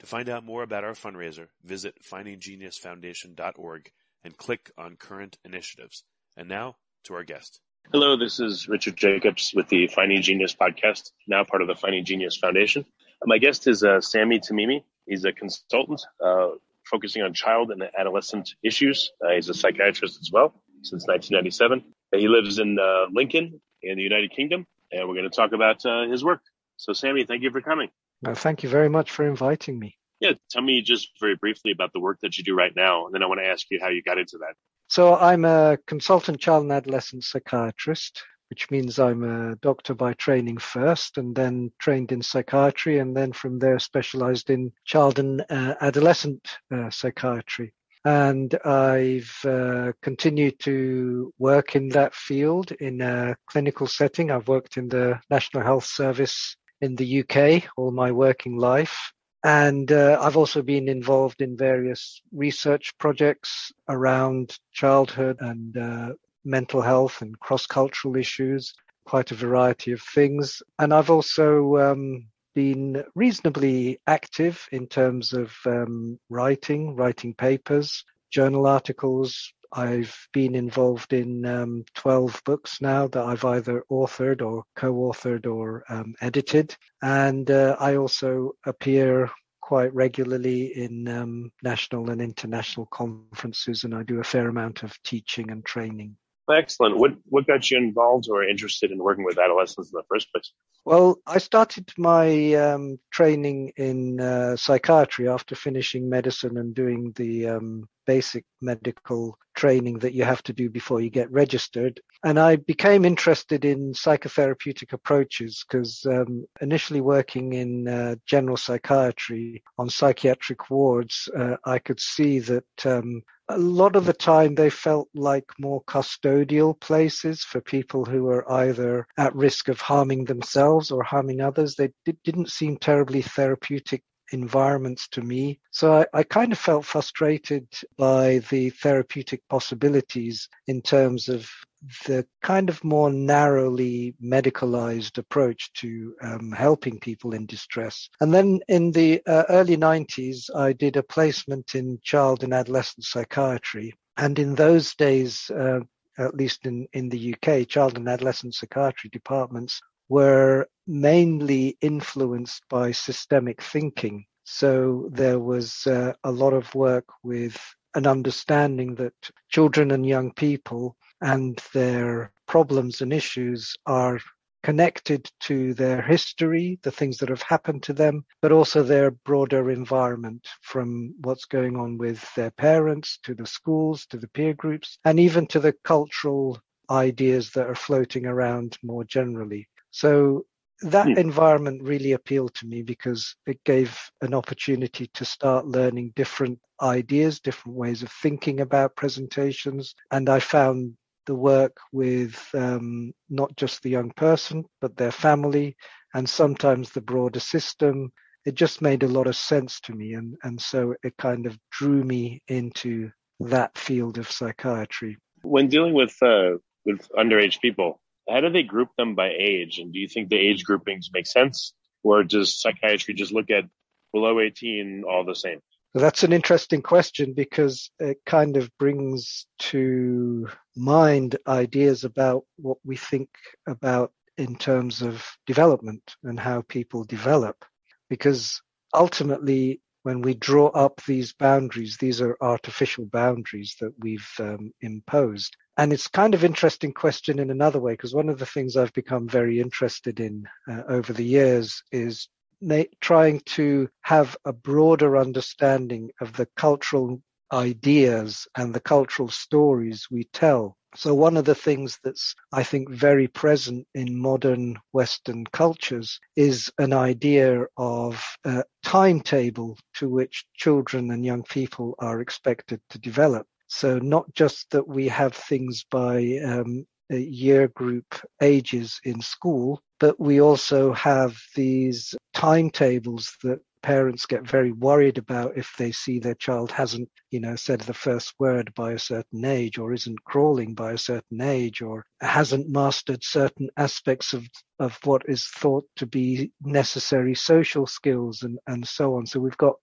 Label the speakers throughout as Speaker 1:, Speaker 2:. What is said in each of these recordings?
Speaker 1: To find out more about our fundraiser, visit findinggeniusfoundation.org and click on current initiatives. And now to our guest.
Speaker 2: Hello, this is Richard Jacobs with the Finding Genius podcast, now part of the Finding Genius Foundation. My guest is uh, Sami Timimi. He's a consultant uh, focusing on child and adolescent issues. Uh, he's a psychiatrist as well since 1997. He lives in uh, Lincoln in the United Kingdom, and we're going to talk about uh, his work. So, Sami, thank you for coming.
Speaker 3: Well, thank you very much for inviting me.
Speaker 2: Yeah, tell me just very briefly about the work that you do right now, and then I want to ask you how you got into that.
Speaker 3: So I'm a consultant child and adolescent psychiatrist, which means I'm a doctor by training first and then trained in psychiatry and then from there specialized in child and uh, adolescent uh, psychiatry. And I've uh, continued to work in that field in a clinical setting. I've worked in the National Health Service in the UK all my working life. And uh, I've also been involved in various research projects around childhood and uh, mental health and cross-cultural issues, quite a variety of things. And I've also um, been reasonably active in terms of um, writing, writing papers, journal articles. I've been involved in um, 12 books now that I've either authored or co-authored or um, edited. And uh, I also appear quite regularly in um, national and international conferences, and I do a fair amount of teaching and training.
Speaker 2: Excellent. What what got you involved or interested in working with adolescents in the first place?
Speaker 3: Well, I started my um, training in uh, psychiatry after finishing medicine and doing the um, basic medical training that you have to do before you get registered. And I became interested in psychotherapeutic approaches because um, initially working in uh, general psychiatry on psychiatric wards, uh, I could see that um, a lot of the time they felt like more custodial places for people who were either at risk of harming themselves or harming others. They didn't seem terribly therapeutic environments to me. So I, I, kind of felt frustrated by the therapeutic possibilities in terms of the kind of more narrowly medicalized approach to um, helping people in distress. And then in the uh, early 90s, I did a placement in child and adolescent psychiatry. And in those days, uh, at least in, in the UK, child and adolescent psychiatry departments were mainly influenced by systemic thinking. So there was uh, a lot of work with an understanding that children and young people and their problems and issues are connected to their history, the things that have happened to them, but also their broader environment from what's going on with their parents to the schools to the peer groups and even to the cultural ideas that are floating around more generally. So that mm. environment really appealed to me because it gave an opportunity to start learning different ideas, different ways of thinking about presentations. And I found the work with um, not just the young person, but their family and sometimes the broader system. It just made a lot of sense to me. And, and so it kind of drew me into that field of psychiatry.
Speaker 2: When dealing with, uh, with underage people, how do they group them by age? And do you think the age groupings make sense? Or does psychiatry just look at below 18 all the same?
Speaker 3: That's an interesting question because it kind of brings to mind ideas about what we think about in terms of development and how people develop. Because ultimately, when we draw up these boundaries, these are artificial boundaries that we've um, imposed. And it's kind of interesting question in another way, because one of the things I've become very interested in uh, over the years is ma- trying to have a broader understanding of the cultural ideas and the cultural stories we tell. So one of the things that's, I think, very present in modern Western cultures is an idea of a timetable to which children and young people are expected to develop. So not just that we have things by um, year group ages in school, but we also have these timetables that parents get very worried about if they see their child hasn't, you know, said the first word by a certain age or isn't crawling by a certain age or hasn't mastered certain aspects of, of what is thought to be necessary social skills and, and so on. So we've got,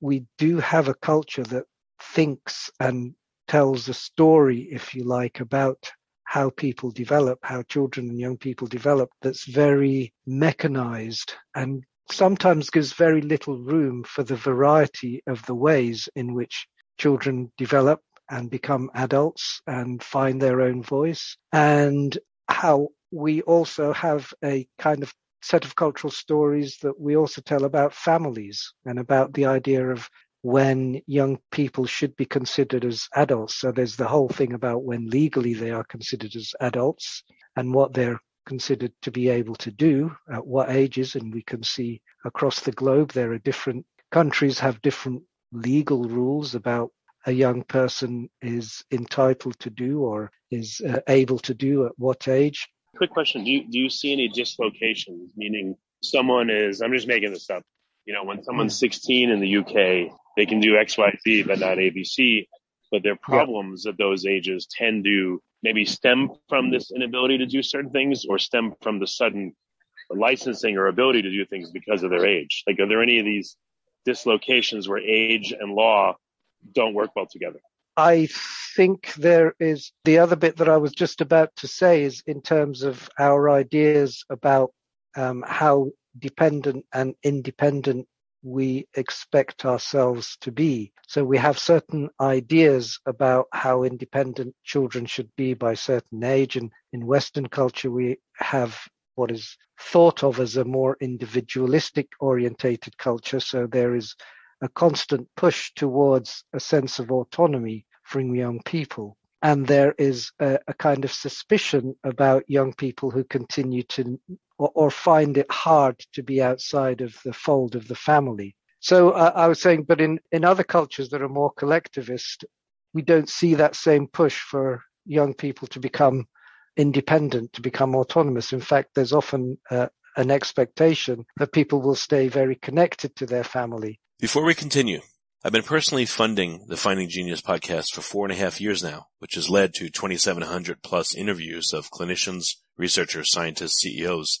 Speaker 3: we do have a culture that thinks and tells a story, if you like, about how people develop, how children and young people develop, that's very mechanized and sometimes gives very little room for the variety of the ways in which children develop and become adults and find their own voice and how we also have a kind of set of cultural stories that we also tell about families and about the idea of when young people should be considered as adults. So there's the whole thing about when legally they are considered as adults and what they're considered to be able to do at what ages. And we can see across the globe, there are different countries have different legal rules about a young person is entitled to do or is uh, able to do at what age.
Speaker 2: Quick question. Do you, do you see any dislocations? Meaning someone is, I'm just making this up. You know, when someone's 16 in the UK, they can do X, Y, Z, but not ABC. But their problems at those ages tend to maybe stem from this inability to do certain things or stem from the sudden licensing or ability to do things because of their age. Like, are there any of these dislocations where age and law don't work well together?
Speaker 3: I think there is the other bit that I was just about to say is in terms of our ideas about um, how dependent and independent we expect ourselves to be. So we have certain ideas about how independent children should be by certain age. And in Western culture, we have what is thought of as a more individualistic orientated culture. So there is a constant push towards a sense of autonomy for young people. And there is a, a kind of suspicion about young people who continue to or, or find it hard to be outside of the fold of the family. So uh, I was saying, but in, in other cultures that are more collectivist, we don't see that same push for young people to become independent, to become autonomous. In fact, there's often uh, an expectation that people will stay very connected to their family.
Speaker 1: Before we continue, I've been personally funding the Finding Genius podcast for four and a half years now, which has led to 2,700 plus interviews of clinicians, researchers, scientists, CEOs,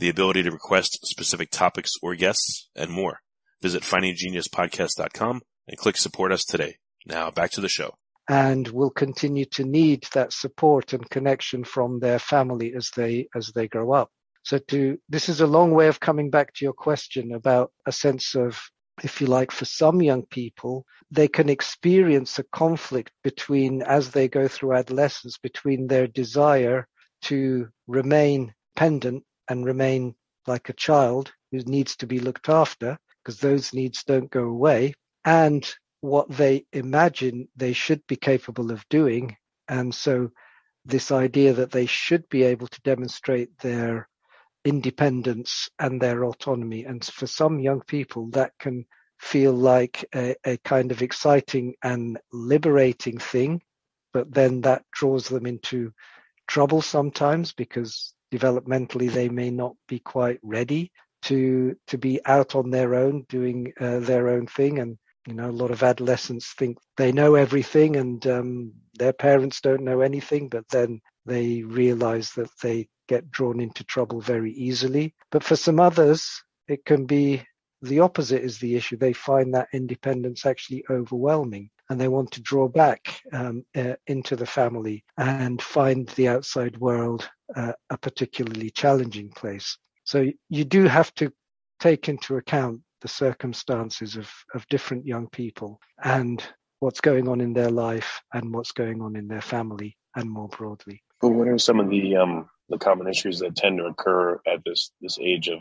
Speaker 1: the ability to request specific topics or guests, and more. Visit findinggeniuspodcast.com and click support us today. Now back to the show.
Speaker 3: And will continue to need that support and connection from their family as they as they grow up. So to, this is a long way of coming back to your question about a sense of, if you like, for some young people, they can experience a conflict between, as they go through adolescence, between their desire to remain pendant and remain like a child who needs to be looked after because those needs don't go away and what they imagine they should be capable of doing. And so this idea that they should be able to demonstrate their independence and their autonomy. And for some young people, that can feel like a, a kind of exciting and liberating thing. But then that draws them into trouble sometimes because developmentally they may not be quite ready to to be out on their own doing uh, their own thing. And you know a lot of adolescents think they know everything and um, their parents don't know anything but then they realize that they get drawn into trouble very easily. But for some others it can be the opposite is the issue. They find that independence actually overwhelming and they want to draw back um, uh, into the family and find the outside world uh, a particularly challenging place. So you do have to take into account the circumstances of, of different young people and what's going on in their life and what's going on in their family and more broadly.
Speaker 2: But what are some of the um, the common issues that tend to occur at this this age of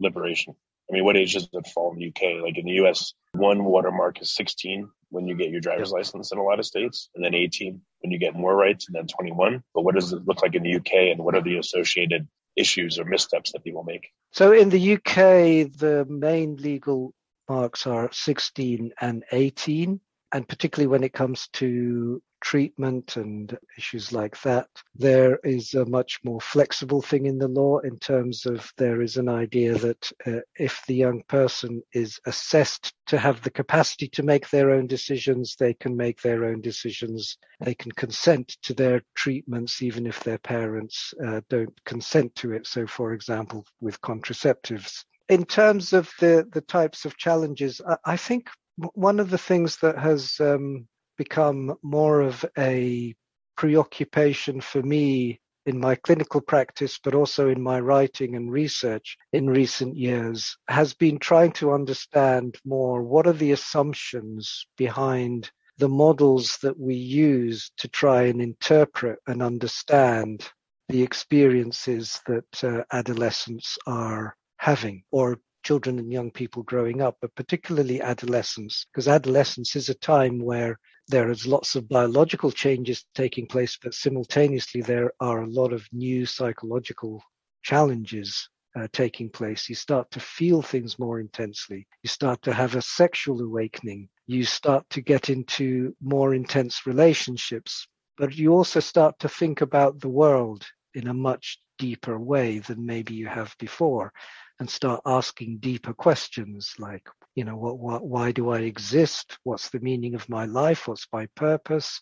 Speaker 2: liberation? I mean, what age does it fall in the UK? Like in the US, one watermark is 16 when you get your driver's license in a lot of states, and then 18 when you get more rights, and then 21. But what does it look like in the UK, and what are the associated issues or missteps that people make?
Speaker 3: So in the UK, the main legal marks are 16 and 18, and particularly when it comes to treatment and issues like that. There is a much more flexible thing in the law in terms of there is an idea that uh, if the young person is assessed to have the capacity to make their own decisions, they can make their own decisions. They can consent to their treatments even if their parents uh, don't consent to it. So, for example, with contraceptives. In terms of the, the types of challenges, I, I think one of the things that has um, become more of a preoccupation for me in my clinical practice, but also in my writing and research in recent years, has been trying to understand more what are the assumptions behind the models that we use to try and interpret and understand the experiences that uh, adolescents are having or children and young people growing up, but particularly adolescents, because adolescence is a time where there is lots of biological changes taking place, but simultaneously there are a lot of new psychological challenges uh, taking place. You start to feel things more intensely. You start to have a sexual awakening. You start to get into more intense relationships, but you also start to think about the world in a much deeper way than maybe you have before and start asking deeper questions like, you know, what, what, why do I exist? What's the meaning of my life? What's my purpose?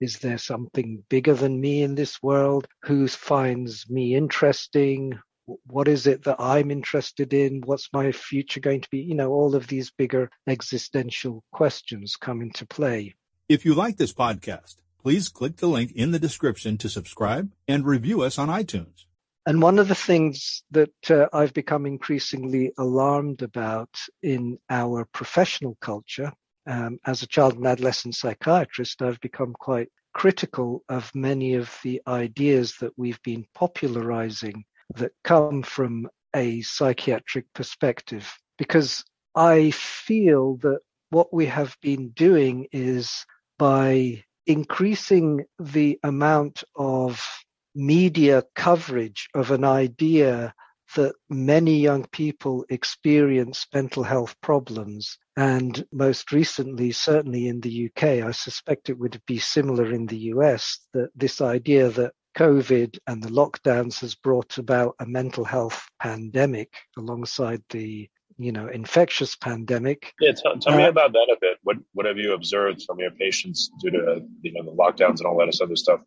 Speaker 3: Is there something bigger than me in this world? Who finds me interesting? What is it that I'm interested in? What's my future going to be? You know, all of these bigger existential questions come into play.
Speaker 4: If you like this podcast, please click the link in the description to subscribe and review us on iTunes.
Speaker 3: And one of the things that uh, I've become increasingly alarmed about in our professional culture, um, as a child and adolescent psychiatrist, I've become quite critical of many of the ideas that we've been popularizing that come from a psychiatric perspective. Because I feel that what we have been doing is by increasing the amount of media coverage of an idea that many young people experience mental health problems. And most recently, certainly in the UK, I suspect it would be similar in the US, that this idea that COVID and the lockdowns has brought about a mental health pandemic alongside the you know infectious pandemic.
Speaker 2: Yeah, tell, tell uh, me about that a bit. What what have you observed from your patients due to you know the lockdowns and all that other stuff?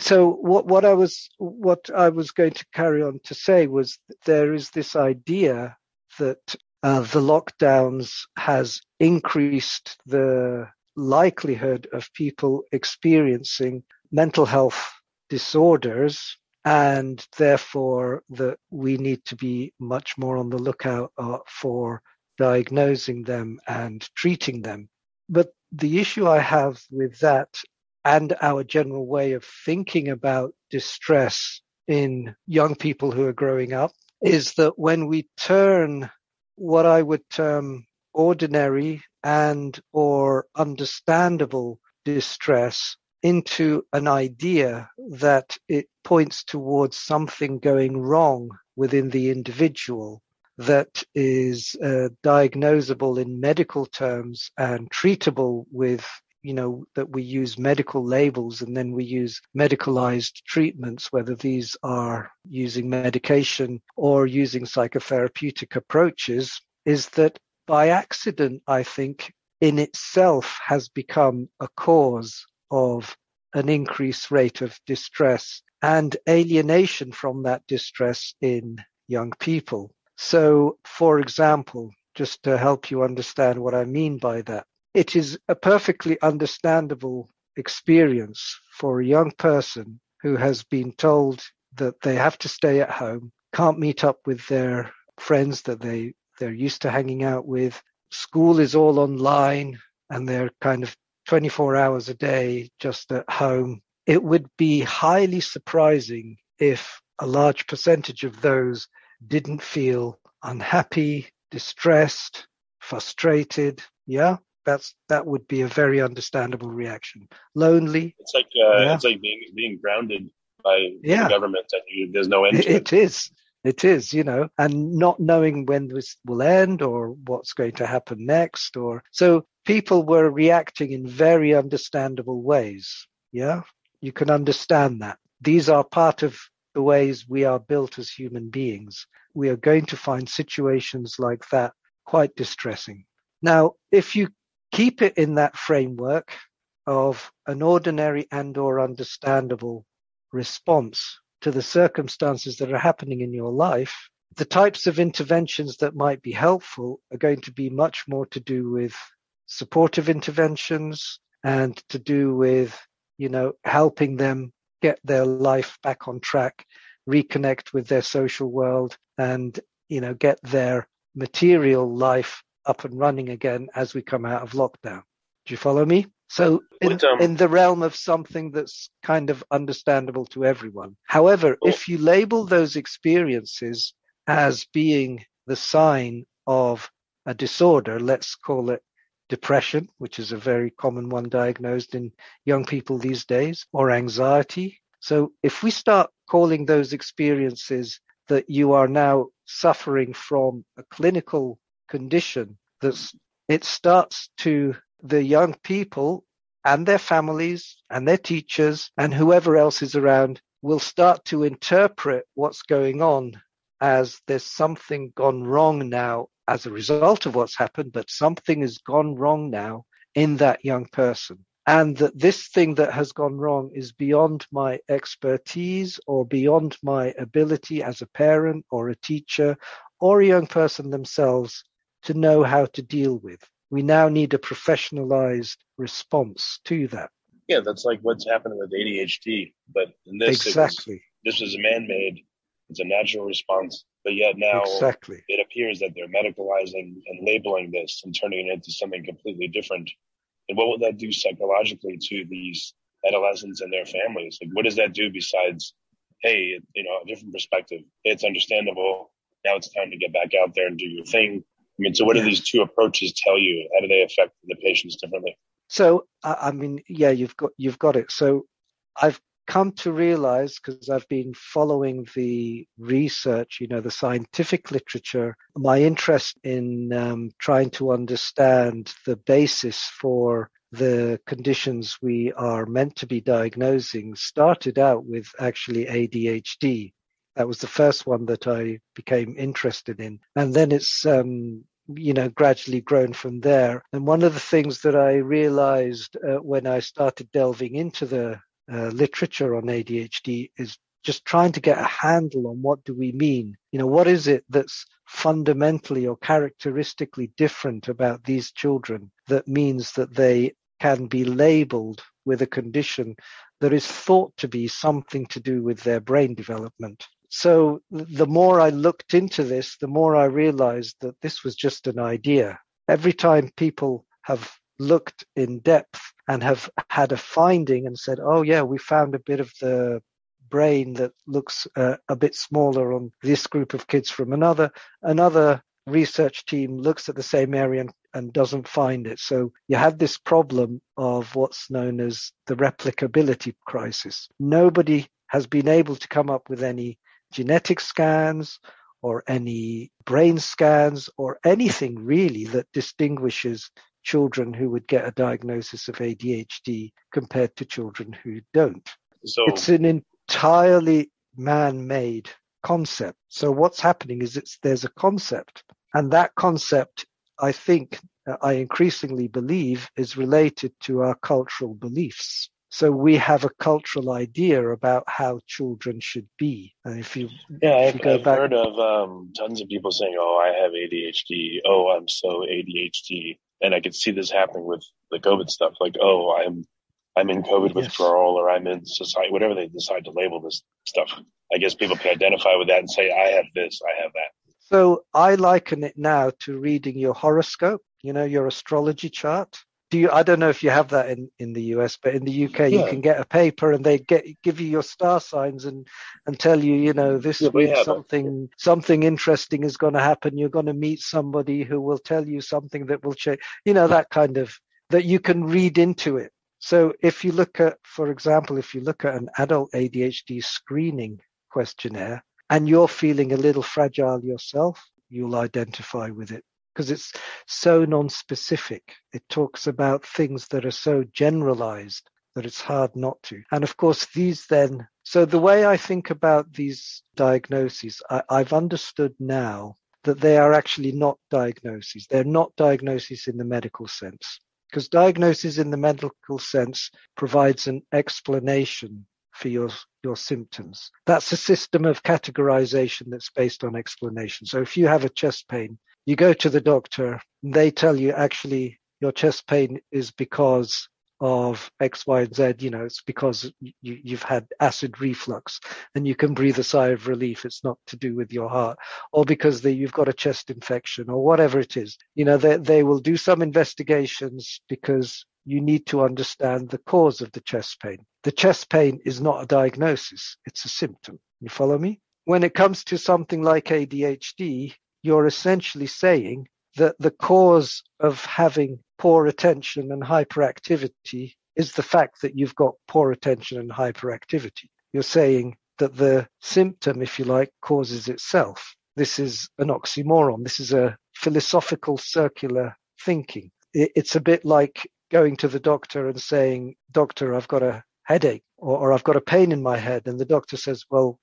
Speaker 3: So what, what I was what I was going to carry on to say was there is this idea that uh, the lockdowns has increased the likelihood of people experiencing mental health disorders and therefore that we need to be much more on the lookout uh, for diagnosing them and treating them. But the issue I have with that and our general way of thinking about distress in young people who are growing up is that when we turn what I would term ordinary and or understandable distress into an idea that it points towards something going wrong within the individual that is uh, diagnosable in medical terms and treatable with you know that we use medical labels and then we use medicalized treatments whether these are using medication or using psychotherapeutic approaches is that by accident i think in itself has become a cause of an increased rate of distress and alienation from that distress in young people. So, for example, just to help you understand what I mean by that, it is a perfectly understandable experience for a young person who has been told that they have to stay at home, can't meet up with their friends that they, they're used to hanging out with. School is all online and they're kind of 24 hours a day just at home. It would be highly surprising if a large percentage of those didn't feel unhappy, distressed, frustrated. Yeah, that's that would be a very understandable reaction. Lonely.
Speaker 2: It's like uh, yeah. it's like being being grounded by yeah. the government. There's no end. It,
Speaker 3: it is. It is, you know, and not knowing when this will end or what's going to happen next, or so people were reacting in very understandable ways. Yeah, you can understand that. These are part of the ways we are built as human beings. We are going to find situations like that quite distressing. Now, if you keep it in that framework of an ordinary and or understandable response to the circumstances that are happening in your life, the types of interventions that might be helpful are going to be much more to do with supportive interventions and to do with, you know, helping them get their life back on track, reconnect with their social world and, you know, get their material life up and running again as we come out of lockdown. Do you follow me? So in, um, in, the realm of something that's kind of understandable to everyone. However, oh. if you label those experiences as being the sign of a disorder, let's call it depression, which is a very common one diagnosed in young people these days, or anxiety. So if we start calling those experiences that you are now suffering from a clinical condition that's it starts to the young people and their families and their teachers and whoever else is around will start to interpret what's going on as there's something gone wrong now as a result of what's happened, but something has gone wrong now in that young person. And that this thing that has gone wrong is beyond my expertise or beyond my ability as a parent or a teacher or a young person themselves to know how to deal with we now need a professionalized response to that.
Speaker 2: Yeah, that's like what's happening with ADHD. But in this,
Speaker 3: exactly.
Speaker 2: Was, this is man made. It's a natural response. But yet now
Speaker 3: exactly.
Speaker 2: it appears that they're medicalizing and labeling this and turning it into something completely different. And what will that do psychologically to these adolescents and their families? Like, what does that do besides, hey, you know, a different perspective? It's understandable. Now it's time to get back out there and do your thing. Mean, so what do these two approaches tell you? How do they affect the patients differently?
Speaker 3: So, I mean, yeah, you've got you've got it. So, I've come to realize because I've been following the research, you know, the scientific literature. My interest in um, trying to understand the basis for the conditions we are meant to be diagnosing started out with actually ADHD. That was the first one that I became interested in. And then it's um, you know, gradually grown from there. And one of the things that I realized uh, when I started delving into the uh, literature on ADHD is just trying to get a handle on what do we mean? You know, what is it that's fundamentally or characteristically different about these children that means that they can be labeled with a condition that is thought to be something to do with their brain development. So the more I looked into this, the more I realized that this was just an idea. Every time people have looked in depth and have had a finding and said, oh yeah, we found a bit of the brain that looks uh, a bit smaller on this group of kids from another, another research team looks at the same area and, and doesn't find it. So you have this problem of what's known as the replicability crisis. Nobody has been able to come up with any genetic scans or any brain scans or anything really that distinguishes children who would get a diagnosis of ADHD compared to children who don't. So it's an entirely man-made concept. So what's happening is it's there's a concept and that concept I think I increasingly believe is related to our cultural beliefs. So we have a cultural idea about how children should be. And if you
Speaker 2: yeah, if I've, you I've back, heard of um, tons of people saying, "Oh, I have ADHD. Oh, I'm so ADHD," and I could see this happening with the COVID stuff. Like, "Oh, I'm I'm in COVID withdrawal, yes. or I'm in society, whatever they decide to label this stuff." I guess people can identify with that and say, "I have this. I have that."
Speaker 3: So I liken it now to reading your horoscope. You know, your astrology chart do you i don't know if you have that in in the us but in the uk yeah. you can get a paper and they get give you your star signs and and tell you you know this yeah, week something it. something interesting is going to happen you're going to meet somebody who will tell you something that will change you know that kind of that you can read into it so if you look at for example if you look at an adult adhd screening questionnaire and you're feeling a little fragile yourself you'll identify with it because it's so non-specific. It talks about things that are so generalized that it's hard not to. And of course, these then, so the way I think about these diagnoses, I, I've understood now that they are actually not diagnoses. They're not diagnoses in the medical sense because diagnosis in the medical sense provides an explanation for your your symptoms. That's a system of categorization that's based on explanation. So if you have a chest pain, you go to the doctor, they tell you actually your chest pain is because of X, Y, and Z. You know, it's because you, have had acid reflux and you can breathe a sigh of relief. It's not to do with your heart or because the, you've got a chest infection or whatever it is. You know, they, they will do some investigations because you need to understand the cause of the chest pain. The chest pain is not a diagnosis. It's a symptom. You follow me? When it comes to something like ADHD, you're essentially saying that the cause of having poor attention and hyperactivity is the fact that you've got poor attention and hyperactivity. You're saying that the symptom, if you like, causes itself. This is an oxymoron. This is a philosophical circular thinking. It's a bit like going to the doctor and saying, Doctor, I've got a headache or, or I've got a pain in my head. And the doctor says, Well,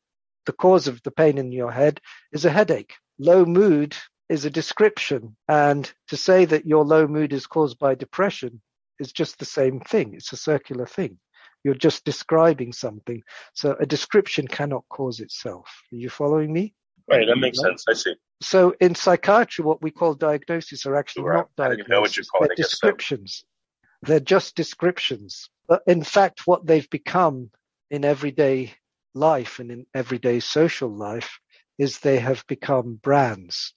Speaker 3: the cause of the pain in your head is a headache low mood is a description. And to say that your low mood is caused by depression is just the same thing. It's a circular thing. You're just describing something. So a description cannot cause itself. Are you following me?
Speaker 2: Right, that makes sense. I see.
Speaker 3: So in psychiatry, what we call diagnoses are actually sure. not diagnoses. They're descriptions. So. They're just descriptions. But in fact, what they've become in everyday life and in everyday social life is they have become brands.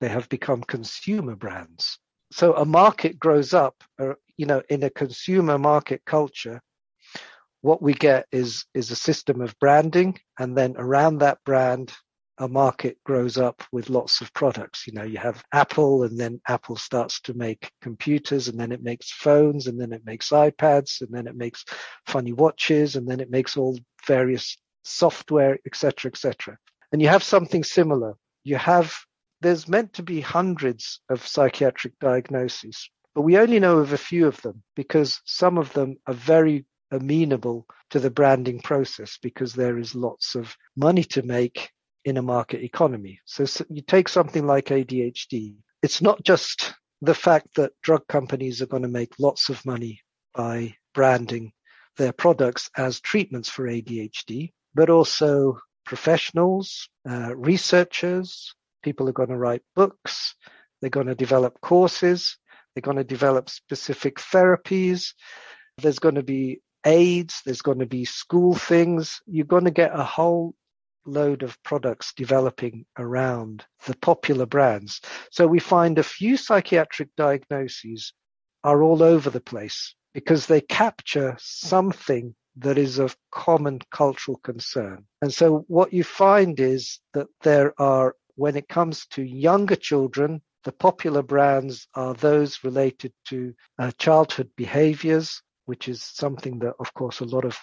Speaker 3: They have become consumer brands. So a market grows up, uh, you know, in a consumer market culture. What we get is is a system of branding, and then around that brand, a market grows up with lots of products. You know, you have Apple, and then Apple starts to make computers, and then it makes phones, and then it makes iPads, and then it makes funny watches, and then it makes all various software, etc., etc. And you have something similar. You have, there's meant to be hundreds of psychiatric diagnoses, but we only know of a few of them because some of them are very amenable to the branding process because there is lots of money to make in a market economy. So, so you take something like ADHD, it's not just the fact that drug companies are going to make lots of money by branding their products as treatments for ADHD, but also professionals, uh, researchers, people are going to write books, they're going to develop courses, they're going to develop specific therapies. There's going to be aids, there's going to be school things. You're going to get a whole load of products developing around the popular brands. So we find a few psychiatric diagnoses are all over the place because they capture something that is of common cultural concern. And so what you find is that there are, when it comes to younger children, the popular brands are those related to uh, childhood behaviors, which is something that, of course, a lot of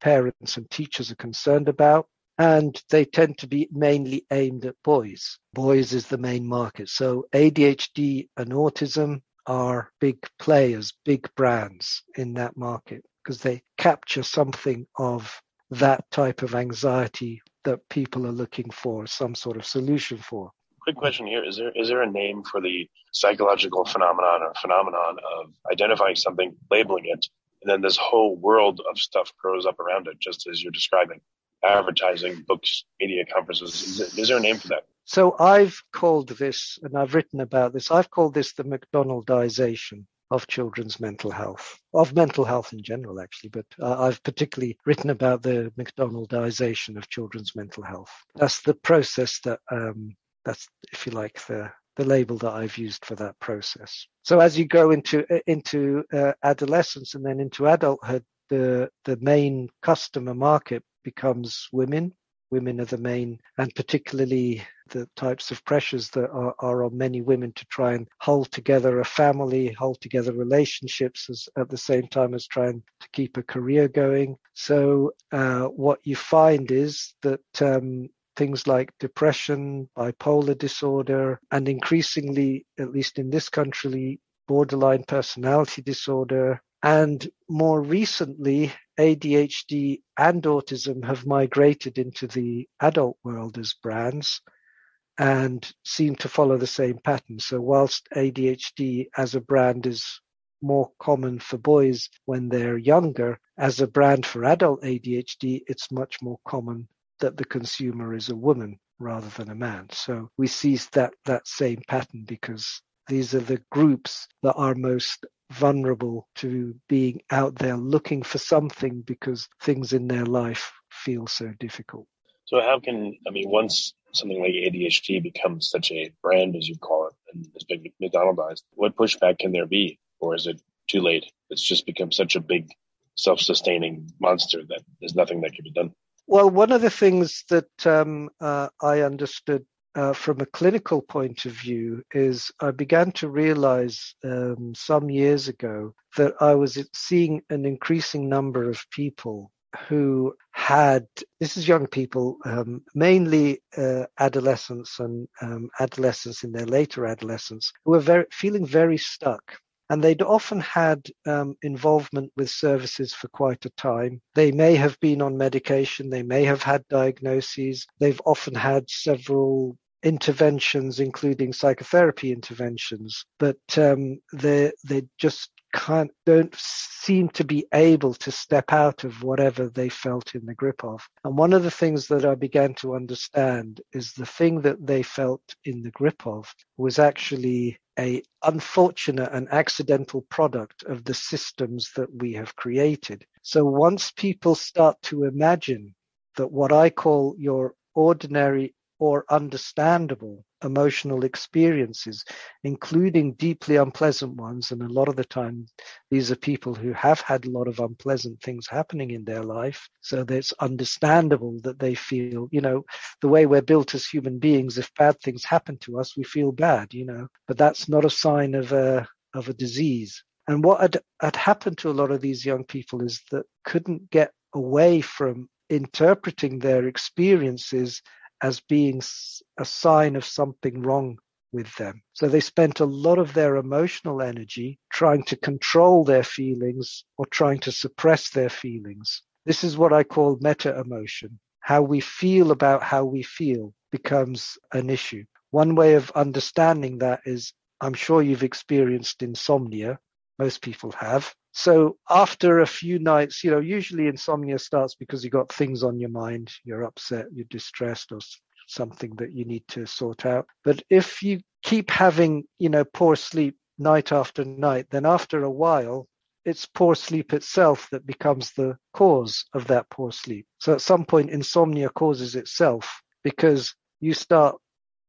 Speaker 3: parents and teachers are concerned about. And they tend to be mainly aimed at boys. Boys is the main market. So ADHD and autism are big players, big brands in that market because they capture something of that type of anxiety that people are looking for some sort of solution for.
Speaker 2: Quick question here: Is there is there a name for the psychological phenomenon or phenomenon of identifying something, labeling it, and then this whole world of stuff grows up around it, just as you're describing? Advertising, books, media conferences. Is, there a name for that?
Speaker 3: So I've called this, and I've written about this. I've called this the McDonaldization of children's mental health, of mental health in general, actually, but uh, I've particularly written about the McDonaldization of children's mental health. That's the process that, um, that's, if you like, the, the label that I've used for that process. So as you go into, into uh, adolescence and then into adulthood, the, the main customer market becomes women women are the main, and particularly the types of pressures that are, are, on many women to try and hold together a family, hold together relationships as, at the same time as trying to keep a career going. So uh, what you find is that um, things like depression, bipolar disorder, and increasingly, at least in this country, borderline personality disorder, and more recently, ADHD and autism have migrated into the adult world as brands and seem to follow the same pattern. So whilst ADHD as a brand is more common for boys when they're younger, as a brand for adult ADHD, it's much more common that the consumer is a woman rather than a man. So we see that, that same pattern because these are the groups that are most vulnerable to being out there looking for something because things in their life feel so difficult.
Speaker 2: So how can I mean once something like ADHD becomes such a brand as you call it and has been McDonaldized, what pushback can there be? Or is it too late? It's just become such a big self-sustaining monster that there's nothing that can be done.
Speaker 3: Well, one of the things that um, uh, I understood uh, from a clinical point of view is I began to realize um, some years ago that I was seeing an increasing number of people who had this is young people um, mainly uh, adolescents and um, adolescents in their later adolescence who were very feeling very stuck and they'd often had um, involvement with services for quite a time. They may have been on medication, they may have had diagnoses, they've often had several interventions, including psychotherapy interventions, but um, they they just can't don't seem to be able to step out of whatever they felt in the grip of. And one of the things that I began to understand is the thing that they felt in the grip of was actually a unfortunate and accidental product of the systems that we have created. So once people start to imagine that what I call your ordinary or understandable emotional experiences, including deeply unpleasant ones. And a lot of the time, these are people who have had a lot of unpleasant things happening in their life. So it's understandable that they feel, you know, the way we're built as human beings, if bad things happen to us, we feel bad, you know, but that's not a sign of a, of a disease. And what had, had happened to a lot of these young people is that couldn't get away from interpreting their experiences as being a sign of something wrong with them. So they spent a lot of their emotional energy trying to control their feelings or trying to suppress their feelings. This is what I call meta emotion. How we feel about how we feel becomes an issue. One way of understanding that is I'm sure you've experienced insomnia. Most people have. So after a few nights, you know, usually insomnia starts because you've got things on your mind, you're upset, you're distressed or something that you need to sort out. But if you keep having, you know, poor sleep night after night, then after a while, it's poor sleep itself that becomes the cause of that poor sleep. So at some point, insomnia causes itself because you start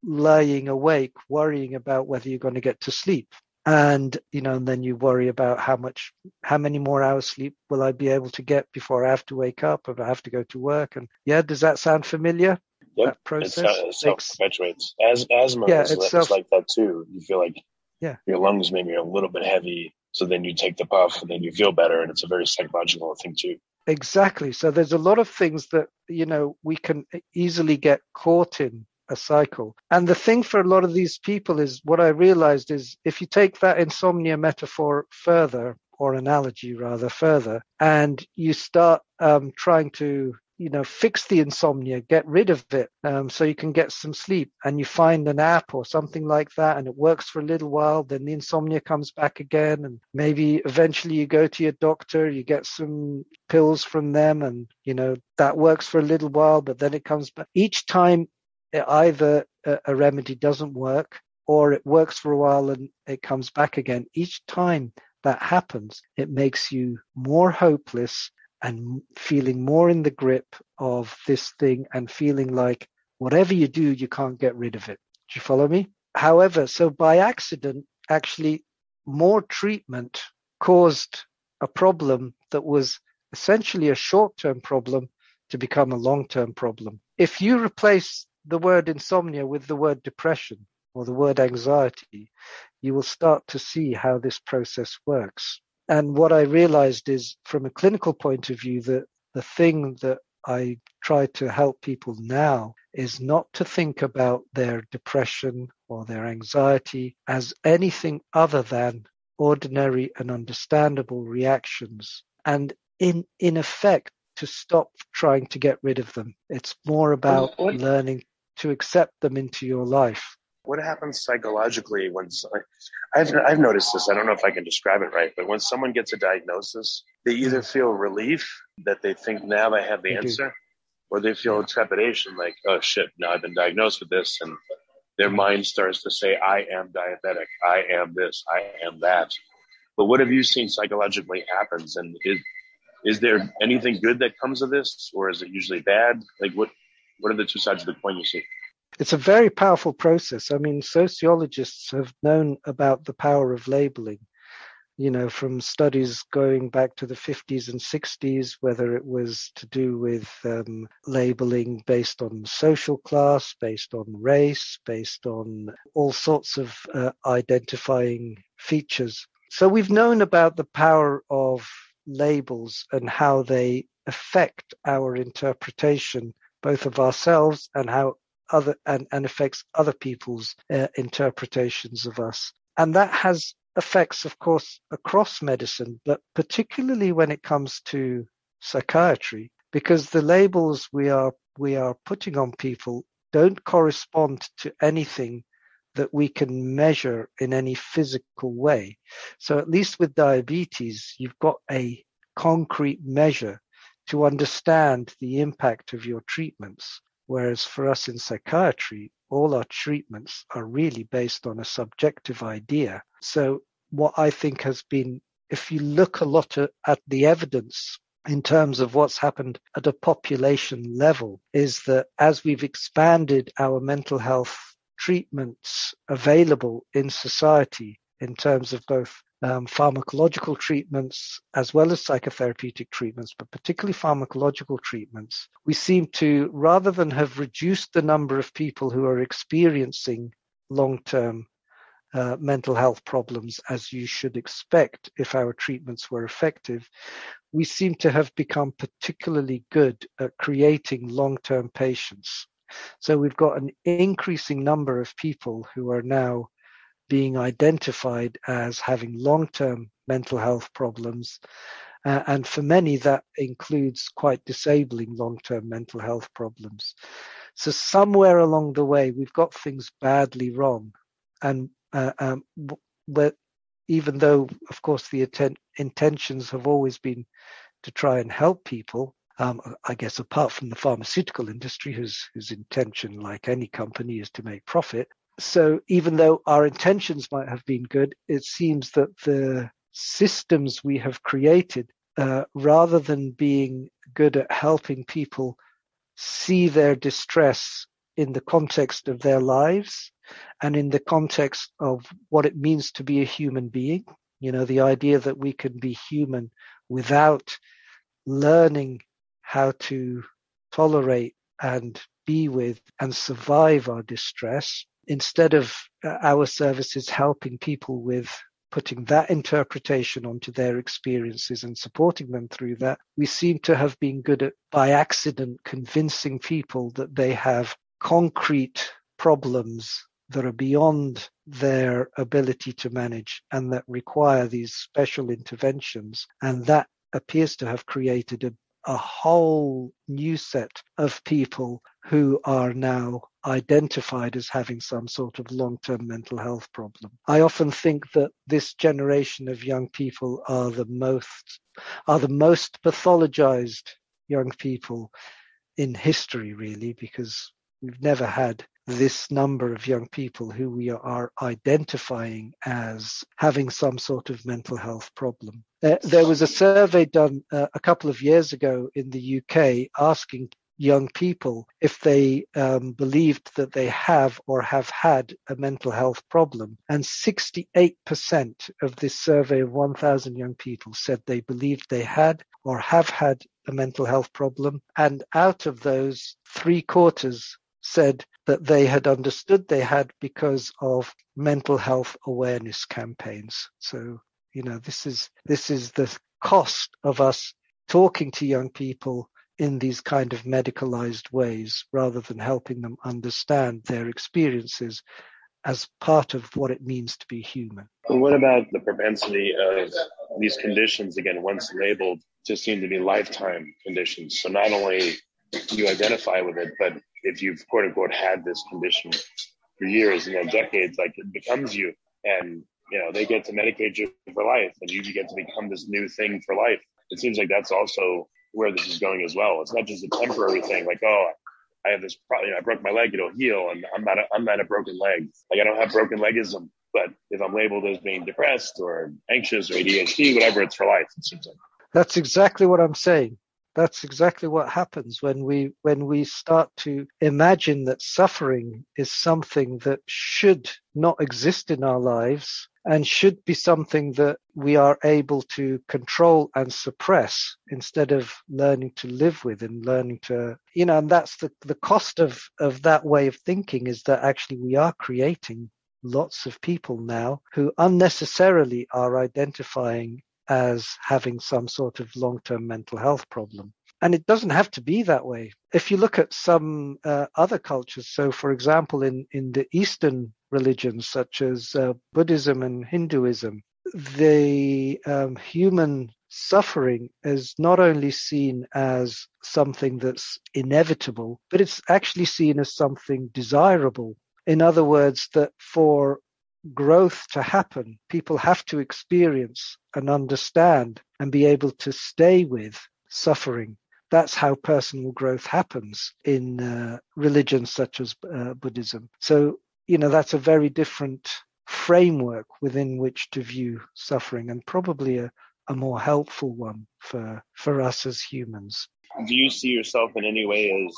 Speaker 3: lying awake, worrying about whether you're going to get to sleep. And, you know, and then you worry about how much, how many more hours sleep will I be able to get before I have to wake up if I have to go to work? And yeah, does that sound familiar?
Speaker 2: Yep.
Speaker 3: That process uh,
Speaker 2: it self perpetuates. As asthma
Speaker 3: Yeah,
Speaker 2: is,
Speaker 3: it's self-
Speaker 2: is like that too. You feel like
Speaker 3: Yeah.
Speaker 2: your lungs maybe are a little bit heavy, so then you take the puff and then you feel better, and it's a very psychological thing too.
Speaker 3: Exactly. So there's a lot of things that, you know, we can easily get caught in a cycle. And the thing for a lot of these people is what I realized is if you take that insomnia metaphor further, or analogy rather further, and you start um, trying to, you know, fix the insomnia, get rid of it, um, so you can get some sleep, and you find an app or something like that, and it works for a little while, then the insomnia comes back again, and maybe eventually you go to your doctor, you get some pills from them, and you know that works for a little while, but then it comes back. Each time, either a, a remedy doesn't work, or it works for a while and it comes back again. Each time that happens, it makes you more hopeless and feeling more in the grip of this thing and feeling like whatever you do, you can't get rid of it. Do you follow me? However, so by accident, actually more treatment caused a problem that was essentially a short-term problem to become a long-term problem. If you replace the word insomnia with the word depression or the word anxiety, you will start to see how this process works. And what I realized is from a clinical point of view that the thing that I try to help people now is not to think about their depression or their anxiety as anything other than ordinary and understandable reactions. And in, in effect, to stop trying to get rid of them. It's more about learning to accept them into your life.
Speaker 2: What happens psychologically when I've I've noticed this? I don't know if I can describe it right, but when someone gets a diagnosis, they either feel relief that they think now they have the
Speaker 3: They do.
Speaker 2: answer, or they feel trepidation, like oh shit, now I've been diagnosed with this, and their mind starts to say, I am diabetic, I am this, I am that. But what have you seen psychologically happens, and is is there anything good that comes of this, or is it usually bad? Like what what are the two sides of the coin you see?
Speaker 3: It's a very powerful process. I mean, sociologists have known about the power of labeling, you know, from studies going back to the 50s and 60s, whether it was to do with um, labeling based on social class, based on race, based on all sorts of uh, identifying features. So we've known about the power of labels and how they affect our interpretation both of ourselves and how other and, and affects other people's uh, interpretations of us. And that has effects, of course, across medicine, but particularly when it comes to psychiatry, because the labels we are we are putting on people don't correspond to anything that we can measure in any physical way. So at least with diabetes, you've got a concrete measure to understand the impact of your treatments. Whereas for us in psychiatry, all our treatments are really based on a subjective idea. So what I think has been, if you look a lot at, the evidence in terms of what's happened at a population level, is that as we've expanded our mental health treatments available in society in terms of both um, pharmacological treatments as well as psychotherapeutic treatments, but particularly pharmacological treatments, we seem to, rather than have reduced the number of people who are experiencing long-term uh, mental health problems as you should expect if our treatments were effective, we seem to have become particularly good at creating long-term patients. So we've got an increasing number of people who are now being identified as having long-term mental health problems. Uh, and for many, that includes quite disabling long-term mental health problems. So somewhere along the way, we've got things badly wrong. And uh, um, even though, of course, the atten- intentions have always been to try and help people, um, I guess apart from the pharmaceutical industry, whose whose intention, like any company, is to make profit. So even though our intentions might have been good, it seems that the systems we have created, uh, rather than being good at helping people see their distress in the context of their lives and in the context of what it means to be a human being. You know, the idea that we can be human without learning how to tolerate and be with and survive our distress instead of uh, our services helping people with putting that interpretation onto their experiences and supporting them through that, we seem to have been good at by accident convincing people that they have concrete problems that are beyond their ability to manage and that require these special interventions. And that appears to have created a, a whole new set of people who are now identified as having some sort of long-term mental health problem. I often think that this generation of young people are the most are the most pathologized young people in history really because we've never had this number of young people who we are identifying as having some sort of mental health problem. There was a survey done uh, a couple of years ago in the UK asking young people if they um, believed that they have or have had a mental health problem. And 68% of this survey of 1,000 young people said they believed they had or have had a mental health problem. And out of those, three quarters said that they had understood they had because of mental health awareness campaigns. So, you know, this is, this is the cost of us talking to young people in these kind of medicalized ways rather than helping them understand their experiences as part of what it means to be human.
Speaker 2: And what about the propensity of these conditions, again, once labeled, to seem to be lifetime conditions? So not only do you identify with it, but if you've quote unquote had this condition for years, you know, decades, like it becomes you and, you know, they get to medicate you for life and you get to become this new thing for life. It seems like that's also where this is going as well. It's not just a temporary thing, like oh, I have this problem, you know, I broke my leg, it'll heal, and I'm not a, I'm not a broken leg. Like I don't have broken legism, but if I'm labeled as being depressed or anxious or ADHD, whatever, it's for life. It seems like.
Speaker 3: That's exactly what I'm saying. That's exactly what happens when we when we start to imagine that suffering is something that should not exist in our lives and should be something that we are able to control and suppress instead of learning to live with and learning to you know and that's the the cost of of that way of thinking is that actually we are creating lots of people now who unnecessarily are identifying as having some sort of long-term mental health problem and it doesn't have to be that way. If you look at some uh, other cultures, so for example, in, in the Eastern religions such as uh, Buddhism and Hinduism, the um, human suffering is not only seen as something that's inevitable, but it's actually seen as something desirable. In other words, that for growth to happen, people have to experience and understand and be able to stay with suffering that's how personal growth happens in uh, religions such as uh, Buddhism. So, you know, that's a very different framework within which to view suffering and probably a, a more helpful one for, for us as humans.
Speaker 2: Do you see yourself in any way as,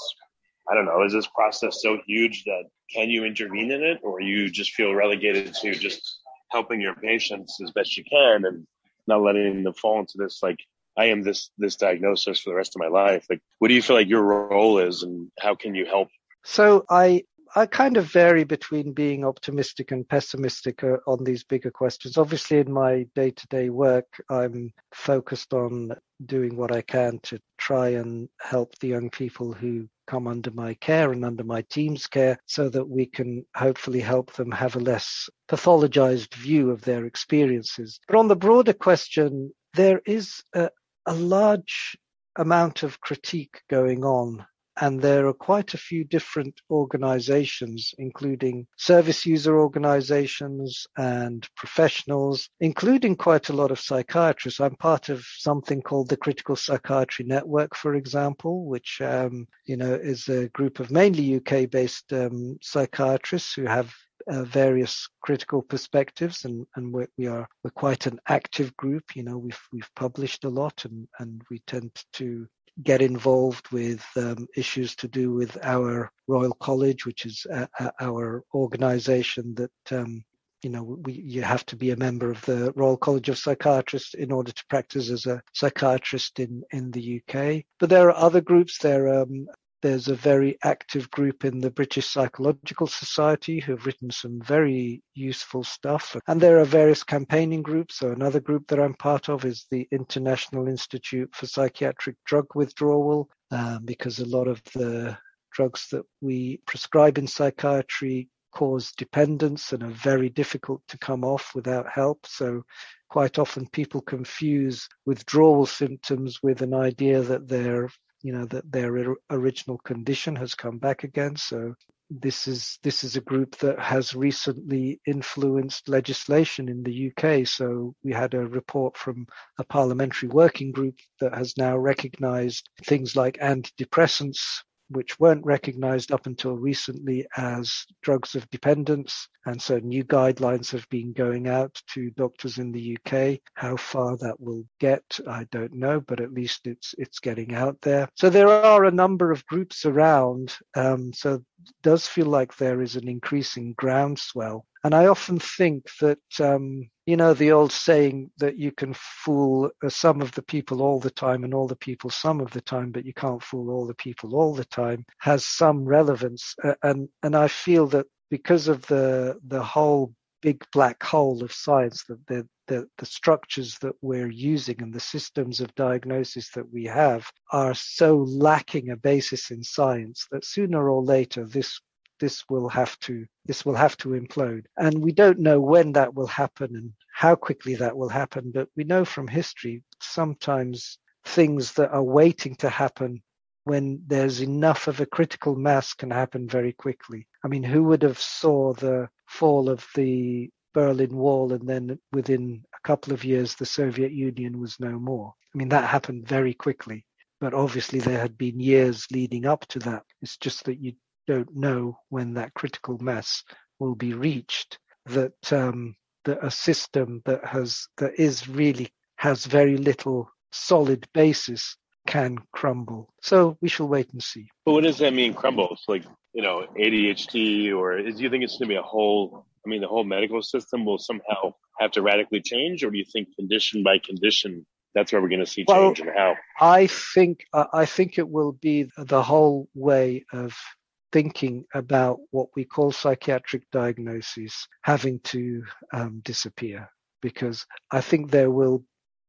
Speaker 2: I don't know, is this process so huge that can you intervene in it or you just feel relegated to just helping your patients as best you can and not letting them fall into this like I am this this diagnosis for the rest of my life. Like, what do you feel like your role is, and how can you help?
Speaker 3: So I I kind of vary between being optimistic and pessimistic uh, on these bigger questions. Obviously, in my day to day work, I'm focused on doing what I can to try and help the young people who come under my care and under my team's care so that we can hopefully help them have a less pathologized view of their experiences. But on the broader question, there is a, a large amount of critique going on and there are quite a few different organizations, including service user organizations and professionals, including quite a lot of psychiatrists. I'm part of something called the Critical Psychiatry Network, for example, which, um, you know, is a group of mainly UK based um, psychiatrists who have uh, various critical perspectives, and and we're, we are we're quite an active group. You know, we've we've published a lot, and and we tend to get involved with um, issues to do with our Royal College, which is uh, uh our organisation that um, you know, we, you have to be a member of the Royal College of Psychiatrists in order to practice as a psychiatrist in, in the UK. But there are other groups. There, um, there's a very active group in the British Psychological Society who've written some very useful stuff. And there are various campaigning groups. So another group that I'm part of is the International Institute for Psychiatric Drug Withdrawal, um, because a lot of the drugs that we prescribe in psychiatry cause dependence and are very difficult to come off without help. So quite often people confuse withdrawal symptoms with an idea that their you know that their original condition has come back again. So this is this is a group that has recently influenced legislation in the UK so we had a report from a parliamentary working group that has now recognized things like antidepressants which weren't recognized up until recently as drugs of dependence. And so new guidelines have been going out to doctors in the UK. How far that will get, I don't know, but at least it's it's getting out there. So there are a number of groups around. Um, so does feel like there is an increasing groundswell. And I often think that um, you know the old saying that you can fool uh, some of the people all the time and all the people some of the time but you can't fool all the people all the time has some relevance. And and i feel that because of the the whole big black hole of science that the, the the structures that we're using and the systems of diagnosis that we have are so lacking a basis in science that sooner or later this this will have to this will have to implode. And we don't know when that will happen and how quickly that will happen but we know from history sometimes things that are waiting to happen when there's enough of a critical mass can happen very quickly. I mean who would have saw the fall of the berlin wall and then within a couple of years the soviet union was no more? I mean that happened very quickly but obviously there had been years leading up to that. It's just that you don't know when that critical mass will be reached that um, that a system that has that is really has very little solid basis can crumble. So we shall wait and see.
Speaker 2: But what does that mean, crumble? It's like you know ADHD, or do you think it's going to be a whole? I mean, the whole medical system will somehow have to radically change, or do you think condition by condition that's where we're going to see change well, and how?
Speaker 3: I think uh, I think it will be the whole way of thinking about what we call psychiatric diagnoses having to um, disappear because I think there will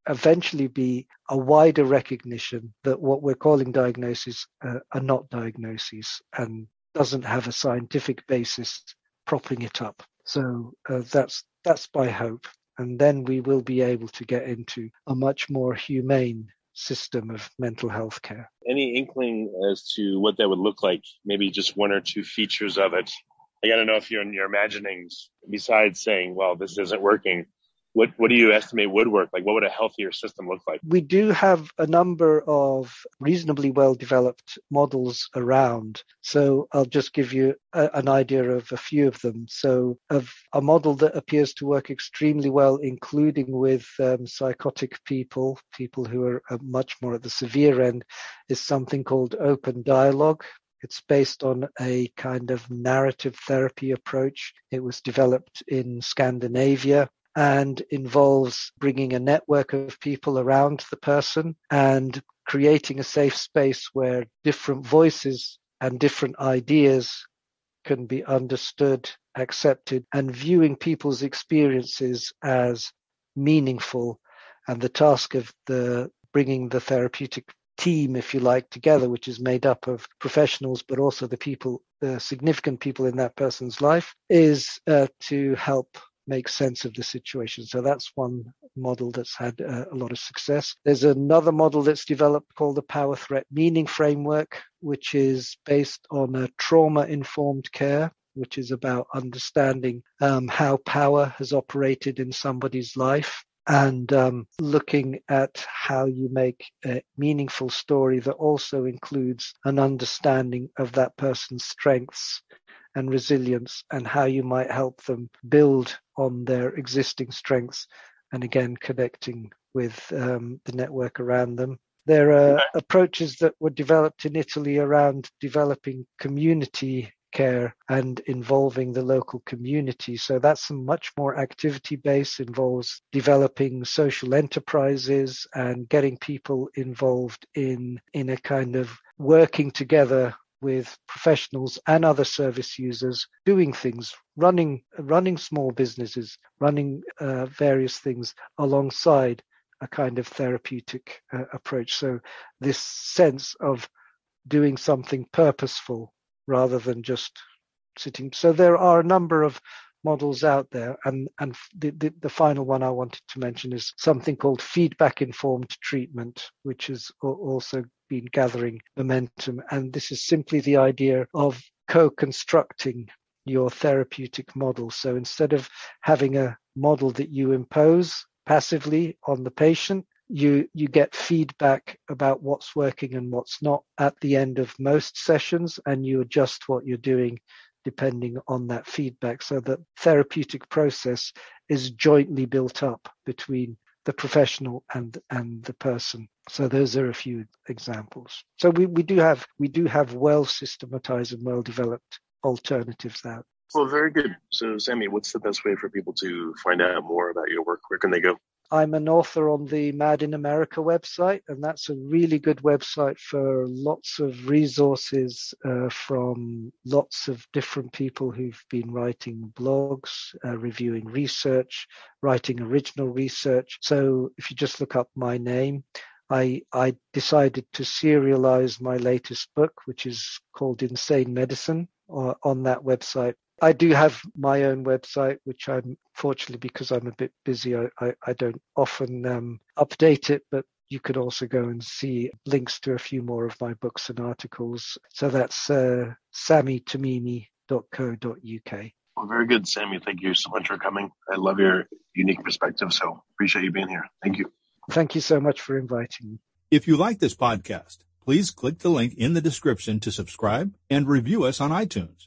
Speaker 3: eventually be a wider recognition that what we're calling diagnoses uh, are not diagnoses and doesn't have a scientific basis propping it up. So uh, that's that's my hope, and then we will be able to get into a much more humane system of mental health care.
Speaker 2: Any inkling as to what that would look like? Maybe just one or two features of it. I got to know if you're in your imaginings, besides saying, well, this isn't working, what what do you estimate would work? Like, what would a healthier system look like?
Speaker 3: We do have a number of reasonably well developed models around. So I'll just give you a, an idea of a few of them. So of a model that appears to work extremely well, including with um, psychotic people, people who are much more at the severe end, is something called open dialogue. It's based on a kind of narrative therapy approach. It was developed in Scandinavia and involves bringing a network of people around the person and creating a safe space where different voices and different ideas can be understood, accepted, and viewing people's experiences as meaningful. And the task of the bringing the therapeutic team, if you like, together, which is made up of professionals, but also the people, the significant people in that person's life, is uh, to help make sense of the situation. So that's one model that's had uh, a lot of success. There's another model that's developed called the Power Threat Meaning Framework, which is based on a trauma informed care. Which is about understanding um, how power has operated in somebody's life and um, looking at how you make a meaningful story that also includes an understanding of that person's strengths and resilience and how you might help them build on their existing strengths and again connecting with um, the network around them. There are approaches that were developed in Italy around developing community care and involving the local community. So that's much more activity based, involves developing social enterprises and getting people involved in, in a kind of working together with professionals and other service users doing things, running running small businesses, running uh, various things alongside a kind of therapeutic uh, approach. So this sense of doing something purposeful rather than just sitting. So there are a number of models out there, and and the, the, the final one I wanted to mention is something called feedback informed treatment, which has also been gathering momentum. And this is simply the idea of co-constructing your therapeutic model. So instead of having a model that you impose passively on the patient, you you get feedback about what's working and what's not at the end of most sessions and you adjust what you're doing depending on that feedback. So that therapeutic process is jointly built up between the professional and and the person. So those are a few examples. So we, we do have we do have well systematized and well developed alternatives out
Speaker 2: well very good. So Sami what's the best way for people to find out more about your work? Where can they go
Speaker 3: I'm an author on the Mad in America website, and that's a really good website for lots of resources uh, from lots of different people who've been writing blogs, uh, reviewing research, writing original research. So if you just look up my name, I, I decided to serialize my latest book, which is called Insane Medicine, uh, on that website I do have my own website, which I'm fortunately because I'm a bit busy, I, I, I don't often um, update it, but you can also go and see links to a few more of my books and articles. So that's uh, samitimimi.co.uk.
Speaker 2: Well, very good, Sami. Thank you so much for coming. I love your unique perspective, so appreciate you being here. Thank you.
Speaker 3: Thank you so much for inviting me.
Speaker 4: If you like this podcast, please click the link in the description to subscribe and review us on iTunes.